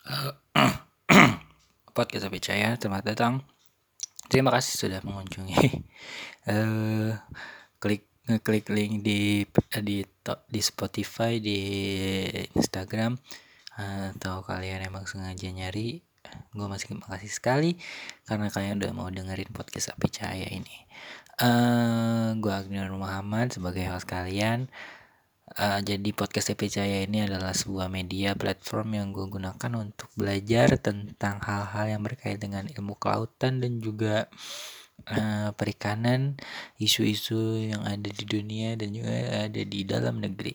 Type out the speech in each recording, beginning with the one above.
podcast percaya selamat datang. Terima kasih sudah mengunjungi. Uh, klik link di di di Spotify di Instagram atau kalian emang sengaja nyari gue masih makasih sekali karena kalian udah mau dengerin podcast api cahaya ini. Uh, gue Agniar Muhammad sebagai host kalian Uh, jadi podcast CP Jaya ini adalah sebuah media platform yang gue gunakan untuk belajar tentang hal-hal yang berkait dengan ilmu kelautan dan juga uh, perikanan, isu-isu yang ada di dunia dan juga ada di dalam negeri.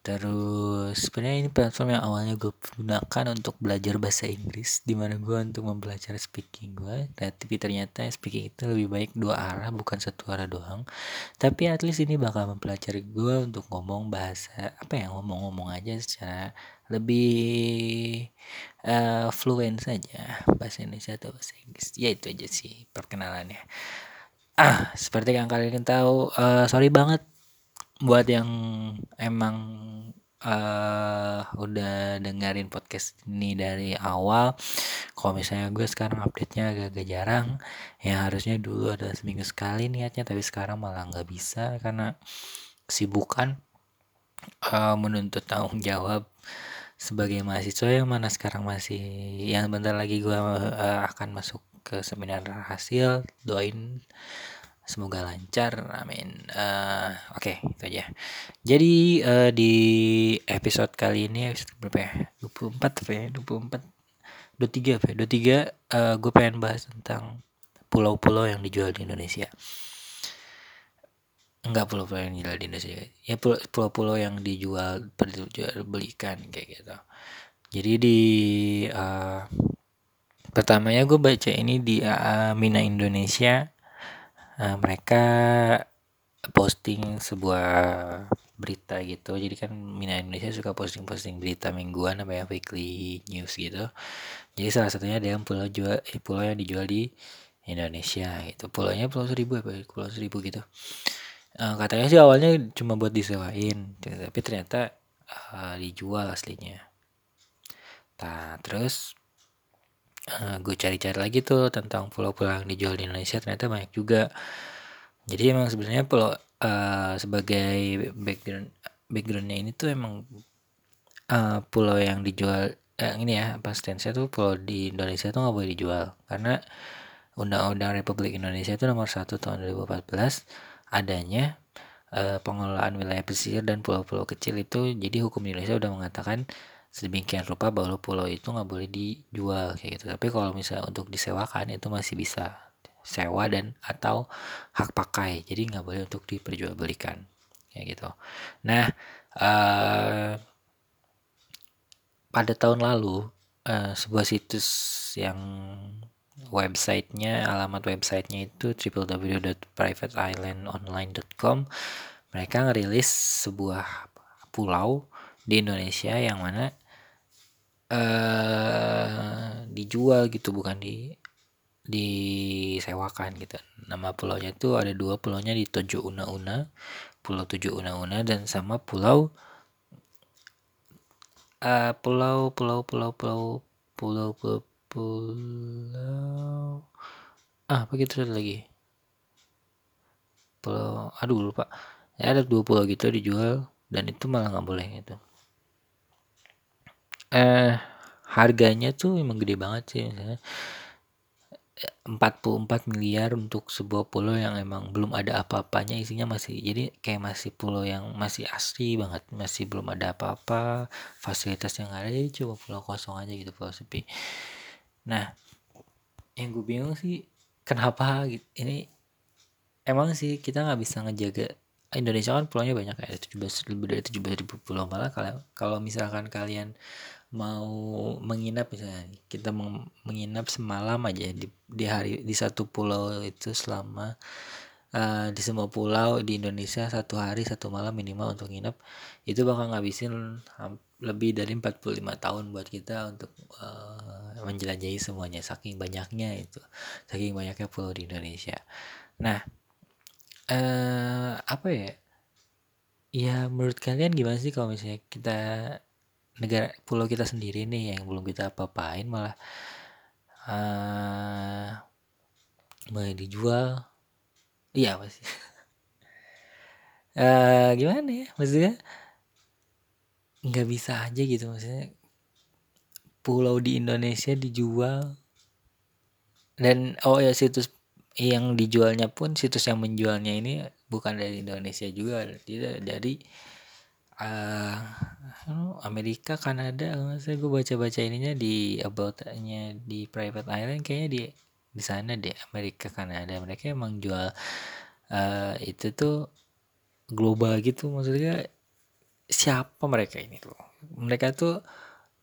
Terus sebenarnya ini platform yang awalnya gue gunakan untuk belajar bahasa Inggris Di mana gue untuk mempelajari speaking gue Tapi ternyata speaking itu lebih baik dua arah bukan satu arah doang. Tapi at least ini bakal mempelajari gue untuk ngomong bahasa Apa ya ngomong-ngomong aja secara lebih uh, fluent saja Bahasa Indonesia atau bahasa Inggris. Ya itu aja sih perkenalannya. Ah seperti yang kalian tahu uh, Sorry banget buat yang emang uh, udah dengerin podcast ini dari awal kalau misalnya gue sekarang update-nya agak-agak jarang ya harusnya dulu ada seminggu sekali niatnya tapi sekarang malah nggak bisa karena kesibukan uh, menuntut tanggung jawab sebagai mahasiswa yang mana sekarang masih yang bentar lagi gue uh, akan masuk ke seminar hasil doain semoga lancar amin. Uh, oke okay, itu aja. Jadi uh, di episode kali ini episode berapa ya? 24 apa ya? 24 23 apa ya? 23 uh, gue pengen bahas tentang pulau-pulau yang dijual di Indonesia. Enggak pulau-pulau yang dijual di Indonesia. Ya pulau-pulau yang dijual belikan kayak gitu. Jadi di uh, pertamanya gue baca ini di uh, Mina Indonesia uh, mereka posting sebuah berita gitu. Jadi kan Mina Indonesia suka posting-posting berita mingguan apa ya weekly news gitu. Jadi salah satunya ada yang pulau jual eh, pulau yang dijual di Indonesia gitu. Pulaunya pulau seribu apa ya? pulau seribu gitu. Uh, katanya sih awalnya cuma buat disewain tapi ternyata uh, dijual aslinya. Nah terus uh, gue cari-cari lagi tuh tentang pulau-pulau yang dijual di Indonesia ternyata banyak juga. Jadi emang sebenarnya pulau uh, sebagai background backgroundnya ini tuh emang uh, pulau yang dijual eh, ini ya pas stance tuh pulau di Indonesia tuh nggak boleh dijual. Karena Undang-Undang Republik Indonesia itu nomor 1 tahun 2014 adanya uh, pengelolaan wilayah pesisir dan pulau-pulau kecil itu. Jadi hukum Indonesia udah mengatakan sedemikian rupa bahwa pulau itu nggak boleh dijual kayak gitu. Tapi kalau misalnya untuk disewakan itu masih bisa sewa dan atau hak pakai. Jadi nggak boleh untuk diperjualbelikan kayak gitu. Nah uh, pada tahun lalu uh, sebuah situs yang websitenya alamat websitenya itu www.privateislandonline.com mereka ngerilis sebuah pulau di Indonesia yang mana uh, dijual gitu bukan di disewakan gitu. Nama pulaunya itu ada dua pulaunya di Tojo Una Una Pulau Tujuh Una Una dan sama pulau uh, pulau pulau pulau pulau pulau pulau pulau ah apa gitu lagi? Pulau aduh lupa. Ya ada dua pulau gitu dijual dan itu malah nggak boleh gitu eh harganya tuh emang gede banget sih misalnya. 44 miliar untuk sebuah pulau yang emang belum ada apa-apanya isinya masih jadi kayak masih pulau yang masih asli banget masih belum ada apa-apa fasilitas yang ada jadi cuma pulau kosong aja gitu pulau sepi. Nah yang gue bingung sih kenapa gitu ini emang sih kita nggak bisa ngejaga Indonesia kan pulaunya banyak kayak 17 lebih dari 17 ribu pulau malah kalau kalau misalkan kalian mau menginap misalnya. Kita menginap semalam aja di, di hari di satu pulau itu selama uh, di semua pulau di Indonesia satu hari satu malam minimal untuk nginep. Itu bakal ngabisin lebih dari 45 tahun buat kita untuk uh, menjelajahi semuanya saking banyaknya itu saking banyaknya pulau di Indonesia. Nah uh, apa ya? Ya menurut kalian gimana sih kalau misalnya kita negara pulau kita sendiri nih yang belum kita apa-apain malah uh, mau dijual. Iya pasti uh, gimana ya? Maksudnya nggak bisa aja gitu maksudnya pulau di Indonesia dijual. Dan oh ya situs yang dijualnya pun situs yang menjualnya ini bukan dari Indonesia juga tidak dari uh, Amerika Kanada saya gue baca-baca ininya di aboutnya di private island kayaknya di di sana deh Amerika Kanada. Mereka emang jual uh, itu tuh global gitu. Maksudnya siapa mereka ini tuh? Mereka tuh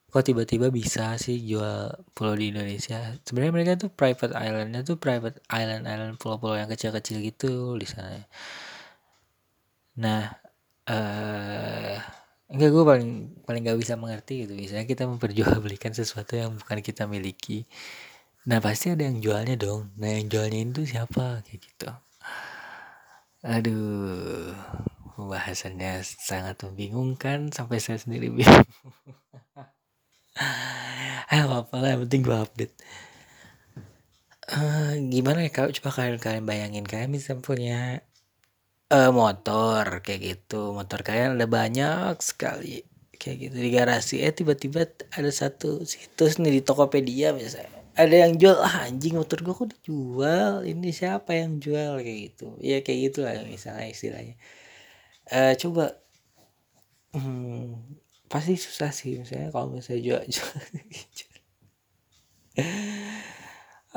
kok tiba-tiba bisa sih jual pulau di Indonesia? Sebenarnya mereka tuh private islandnya tuh private island island pulau-pulau yang kecil-kecil gitu di sana. Nah uh, enggak gue paling paling gak bisa mengerti gitu. Misalnya kita memperjualbelikan sesuatu yang bukan kita miliki nah pasti ada yang jualnya dong. Nah yang jualnya itu siapa? Kayak gitu. Aduh pembahasannya sangat membingungkan sampai saya sendiri bingung. Eh apa lah yang penting gue update. Uh, gimana ya kalau coba kalian kalian bayangin kalian bisa punya uh, motor kayak gitu. Motor kalian ada banyak sekali kayak gitu. Di garasi eh tiba-tiba ada satu situs nih di Tokopedia misalnya ada yang jual ah, anjing motor gue kok dijual? Ini siapa yang jual? Kayak gitu. Ya kayak gitulah misalnya istilahnya. Uh, coba hmm, pasti susah sih misalnya kalau misalnya jual, jual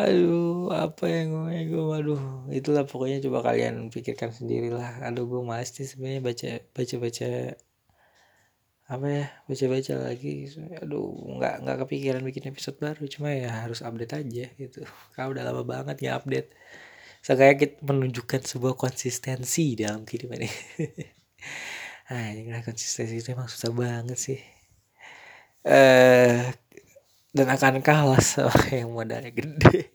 aduh apa yang gue gue aduh itulah pokoknya coba kalian pikirkan sendirilah. Aduh gue malas sih sebenarnya baca baca baca apa ya baca baca lagi. Aduh nggak nggak kepikiran bikin episode baru. Cuma ya harus update aja gitu. Kalau udah lama banget ya update. Saya kita menunjukkan sebuah konsistensi dalam kehidupan ini. Nah ini konsistensi itu emang susah banget sih. Eh dan akan kalah sama yang modalnya gede.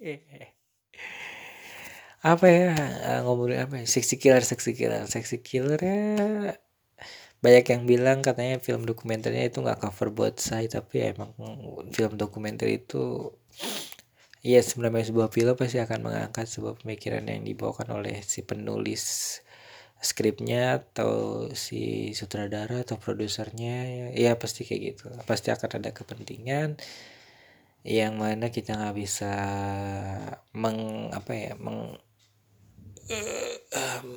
Apa ya eh, ngomongin apa ya? Seksi killer seksi killer. Seksi killer ya banyak yang bilang katanya film dokumenternya itu nggak cover buat saya tapi ya emang film dokumenter itu ya sebenarnya sebuah film pasti akan mengangkat sebuah pemikiran yang dibawakan oleh si penulis skripnya atau si sutradara atau produsernya. Ya, ya pasti kayak gitu. Pasti akan ada kepentingan yang mana kita nggak bisa meng apa ya meng uh, um,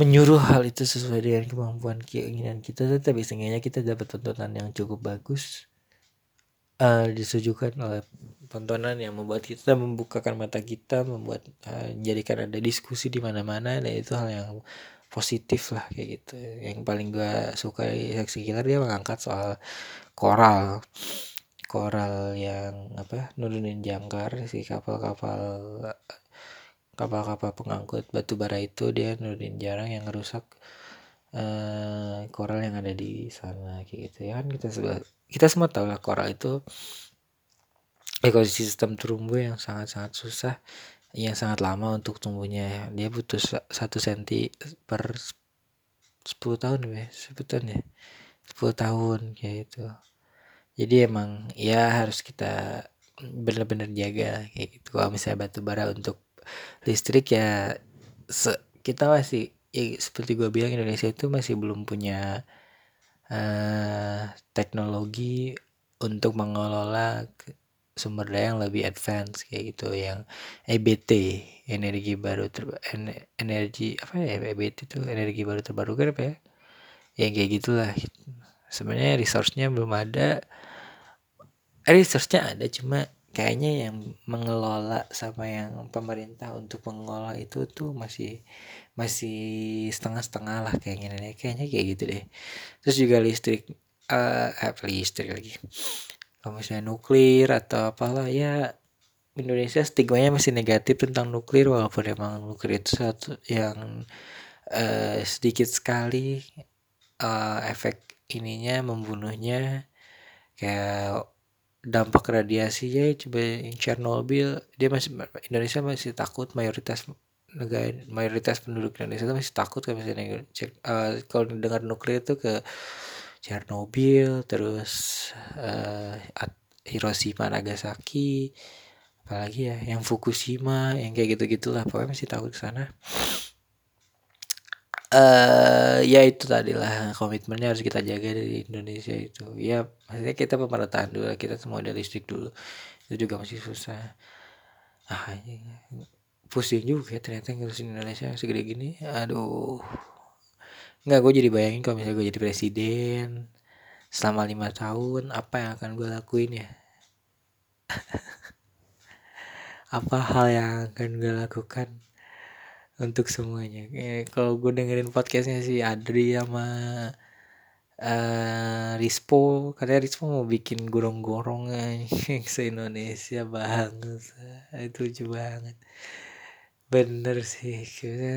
menyuruh hal itu sesuai dengan kemampuan keinginan kita. Tetapi seenggaknya kita dapat tontonan yang cukup bagus uh, disujukan oleh tontonan yang membuat kita membukakan mata kita membuat uh, menjadikan ada diskusi di mana-mana dan itu hal yang positif lah kayak gitu. Yang paling gue suka di seksi dia mengangkat soal koral koral yang apa nurunin jangkar si kapal-kapal kapal-kapal pengangkut batu bara itu dia nurunin jarang yang rusak uh, koral yang ada di sana kayak gitu ya. Kan kita kita semua tahu lah koral itu ekosistem terumbu yang sangat-sangat susah yang sangat lama untuk tumbuhnya. Dia butuh satu senti per 10 tahun ya. Sebetulnya 10 tahun kayak gitu jadi emang ya harus kita benar-benar jaga kayak gitu. Kalau misalnya batu bara untuk listrik ya se kita masih ya, seperti gue bilang Indonesia itu masih belum punya uh, teknologi untuk mengelola sumber daya yang lebih advance kayak gitu yang EBT energi baru ter energi apa ya EBT itu energi baru terbarukan apa ya? Yang kayak gitulah. Sebenarnya resource-nya belum ada resource-nya ada cuma kayaknya yang mengelola sama yang pemerintah untuk mengelola itu tuh masih masih setengah-setengah lah kayaknya kayaknya kayak gitu deh. Terus juga listrik uh, eh, listrik lagi. Kalau misalnya nuklir atau apalah ya Indonesia stigmanya masih negatif tentang nuklir walaupun emang nuklir itu satu yang uh, sedikit sekali uh, efek ininya membunuhnya. Kayak dampak radiasi ya coba yang Chernobyl dia masih Indonesia masih takut mayoritas negara mayoritas penduduk Indonesia itu masih takut kalau misalnya uh, kalau dengar nuklir itu ke Chernobyl terus uh, Hiroshima Nagasaki apalagi ya yang Fukushima yang kayak gitu gitulah pokoknya masih tahu ke sana uh, ya itu tadi lah komitmennya harus kita jaga dari Indonesia itu. Ya maksudnya kita pemerataan dulu kita semua dari listrik dulu. Itu juga masih susah. Ah pusing juga ya ternyata ngurusin Indonesia segede gini. Aduh. Nggak gue jadi bayangin kalau misalnya gue jadi presiden selama lima tahun apa yang akan gue lakuin ya? Apa hal yang akan gue lakukan untuk semuanya. Eh, kalau gue dengerin podcastnya si Adri sama uh, Rispo katanya Rispo mau bikin gorong-gorong se Indonesia banget. Itu lucu banget. Bener sih kayaknya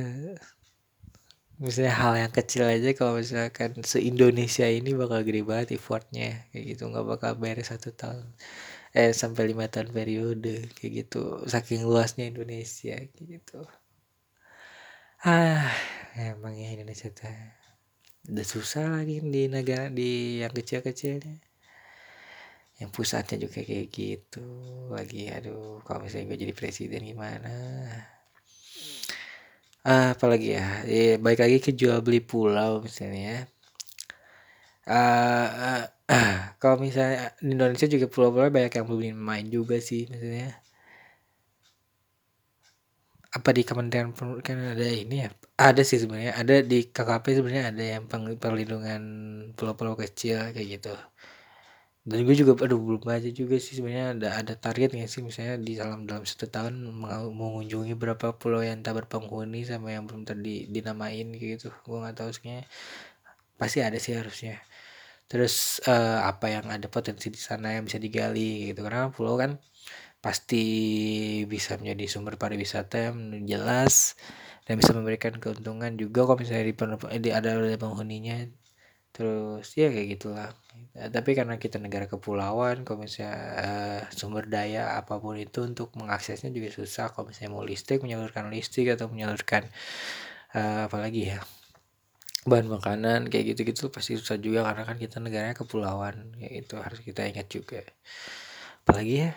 misalnya hal yang kecil aja kalau misalkan se Indonesia ini bakal gede banget effortnya kayak gitu. Nggak bakal beres satu tahun eh sampai lima tahun periode kayak gitu. Saking luasnya Indonesia kayak gitu ah emang ya Indonesia tuh udah susah lagi di negara di yang kecil-kecilnya. Yang pusatnya juga kayak gitu. Lagi aduh kalau misalnya gue jadi presiden gimana? Ah, apalagi ya? Eh, baik lagi ke jual beli pulau misalnya ya. Uh, uh, kalau misalnya di Indonesia juga pulau-pulau banyak yang belum main juga sih maksudnya apa di Kementerian kan ada ini ya? Ada sih sebenarnya. Ada di KKP sebenarnya ada yang perlindungan pulau-pulau kecil kayak gitu. Dan gue juga aduh belum baca juga sih sebenarnya ada ada target nggak sih. Misalnya di dalam dalam satu tahun mengunjungi berapa pulau yang tak berpenghuni sama yang belum tadi dinamain gitu. Gue nggak tahu sebenarnya. Pasti ada sih harusnya. Terus uh, apa yang ada potensi di sana yang bisa digali gitu. Karena pulau kan pasti bisa menjadi sumber pariwisata yang jelas dan bisa memberikan keuntungan juga kalau misalnya di, di ada penghuninya. Terus ya kayak gitulah. Nah, tapi karena kita negara kepulauan kalau misalnya uh, sumber daya apa pun itu untuk mengaksesnya juga susah. Kalau misalnya mau listrik menyalurkan listrik atau menyalurkan uh, apalagi ya bahan makanan kayak gitu-gitu pasti susah juga karena kan kita negaranya kepulauan. Ya itu harus kita ingat juga. Apalagi ya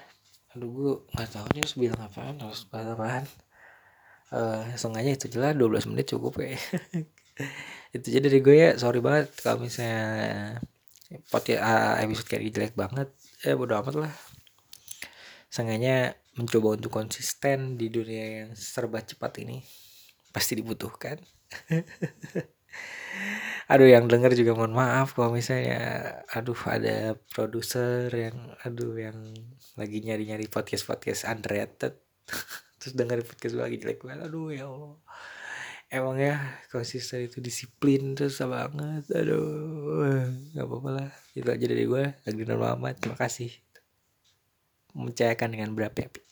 aduh gue nggak tahu nih harus bilang apaan harus bahas apaan. Uh, sengaja itu jelas 12 menit cukup ya. Itu jadi dari gue ya. Sorry banget kalau misalnya pot ya uh, episode kayak jelek banget. Ya bodo amat lah. Sengaja mencoba untuk konsisten di dunia yang serba cepat ini pasti dibutuhkan aduh yang denger juga mohon maaf kalau misalnya aduh ada produser yang aduh yang lagi nyari-nyari podcast podcast unrated. Terus denger podcast lagi jelek banget. Aduh ya Allah. Emang ya konsisten itu disiplin terus banget. Aduh nggak apa-apa lah. Itu aja dari gue lagi normal amat terima kasih. Mempercayakan dengan berapa